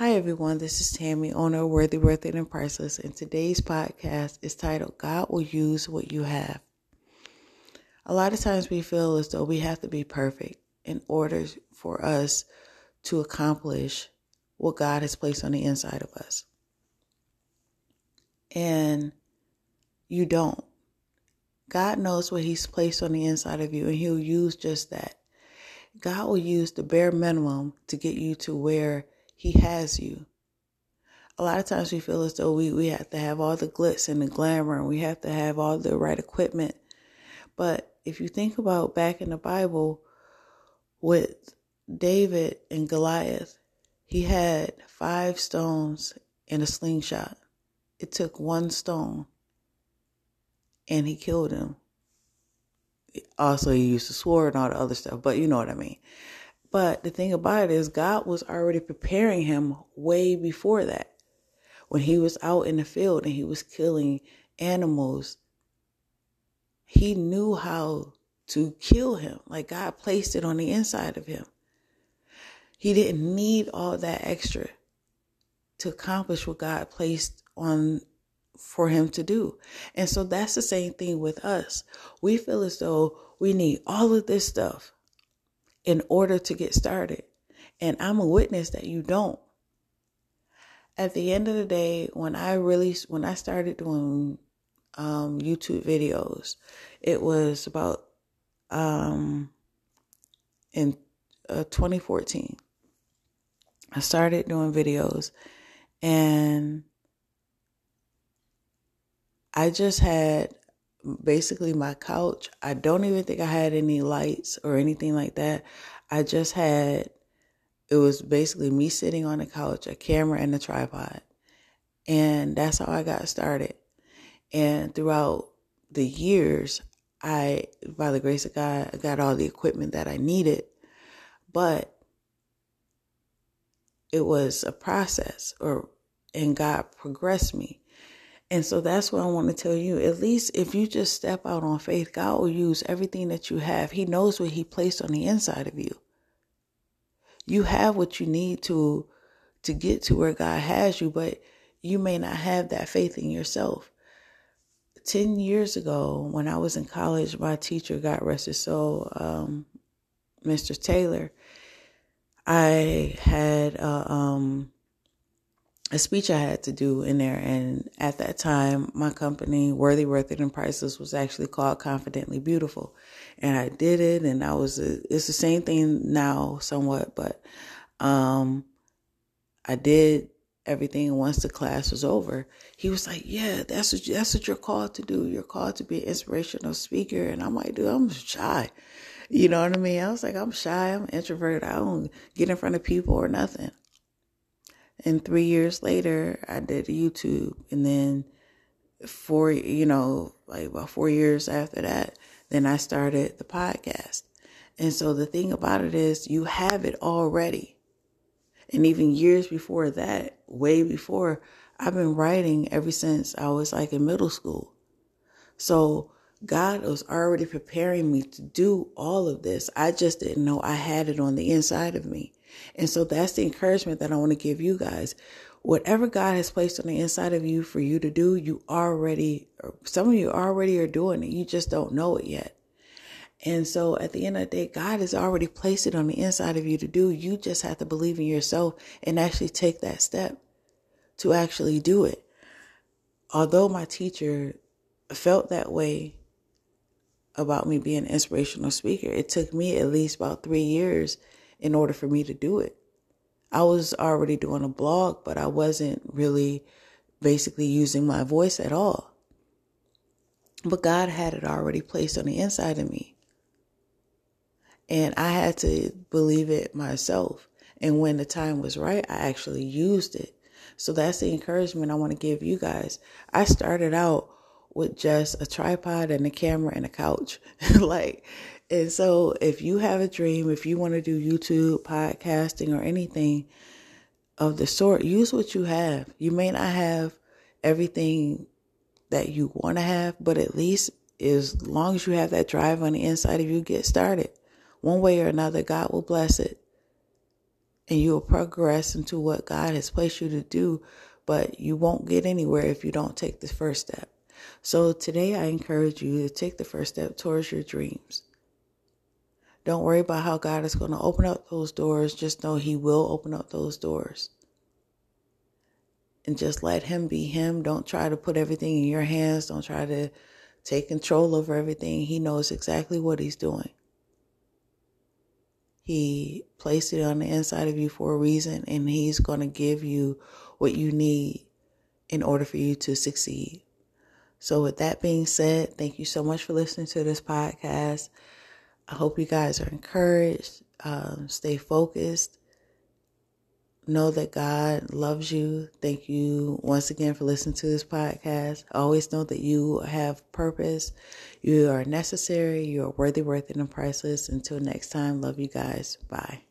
Hi, everyone. This is Tammy, owner of Worthy, Worth It, and Priceless. And today's podcast is titled God Will Use What You Have. A lot of times we feel as though we have to be perfect in order for us to accomplish what God has placed on the inside of us. And you don't. God knows what He's placed on the inside of you, and He'll use just that. God will use the bare minimum to get you to where He has you. A lot of times we feel as though we, we have to have all the glitz and the glamour, and we have to have all the right equipment. But if you think about back in the Bible with David and Goliath, he had five stones and a slingshot. It took one stone and he killed him. Also, he used the sword and all the other stuff, but you know what I mean. But the thing about it is, God was already preparing him way before that. When he was out in the field and he was killing animals, he knew how to kill him. Like God placed it on the inside of him. He didn't need all that extra to accomplish what God placed on for him to do. And so that's the same thing with us. We feel as though we need all of this stuff in order to get started. And I'm a witness that you don't. At the end of the day, when I really when I started doing um, YouTube videos, it was about um, in uh, 2014. I started doing videos and I just had basically my couch. I don't even think I had any lights or anything like that. I just had, it was basically me sitting on the couch, a camera, and a tripod. And that's how I got started. And throughout the years, I, by the grace of God, I got all the equipment that I needed. But it was a process or and God progressed me. And so that's what I want to tell you. At least if you just step out on faith, God will use everything that you have. He knows what He placed on the inside of you. You have what you need to to get to where God has you, but you may not have that faith in yourself. Ten years ago, when I was in college, my teacher, God rest his soul, um, Mr. Taylor, I had a, um, a speech I had to do in there. And at that time, my company, Worthy, Worth It, and Priceless, was actually called Confidently Beautiful. And I did it, and I was, a, it's the same thing now, somewhat, but um, I did everything once the class was over. He was like, "Yeah, that's what that's what you're called to do. You're called to be an inspirational speaker." And I'm like, "Dude, I'm shy." You know what I mean? I was like, "I'm shy. I'm introverted. I don't get in front of people or nothing." And three years later, I did YouTube. And then four, you know, like about four years after that, then I started the podcast. And so the thing about it is you have it already. And even years before that, way before, I've been writing ever since I was like in middle school. So God was already preparing me to do all of this. I just didn't know I had it on the inside of me. And so that's the encouragement that I want to give you guys. Whatever God has placed on the inside of you for you to do, you already, some of you already are doing it. You just don't know it yet. And so at the end of the day, God has already placed it on the inside of you to do. You just have to believe in yourself and actually take that step to actually do it. Although my teacher felt that way about me being an inspirational speaker, it took me at least about three years in order for me to do it. I was already doing a blog, but I wasn't really basically using my voice at all. But God had it already placed on the inside of me. And I had to believe it myself. And when the time was right, I actually used it. So that's the encouragement I want to give you guys. I started out with just a tripod and a camera and a couch. like and so if you have a dream, if you want to do YouTube, podcasting, or anything of the sort, use what you have. You may not have everything that you want to have, but at least as long as you have that drive on the inside of you, get started. One way or another, God will bless it. and you'll progress into what God has placed you to do, but you won't get anywhere if you don't take the first step. So today I encourage you to take the first step towards your dreams. Don't worry about how God is going to open up those doors. Just know He will open up those doors. And just let Him be Him. Don't try to put everything in your hands. Don't try to take control over everything. He knows exactly what He's doing. He placed it on the inside of you for a reason, and He's going to give you what you need in order for you to succeed. So, with that being said, thank you so much for listening to this podcast. I hope you guys are encouraged. Um, stay focused. Know that God loves you. Thank you once again for listening to this podcast. Always know that you have purpose. You are necessary. You are worthy, worth, and priceless. Until next time, love you guys. Bye.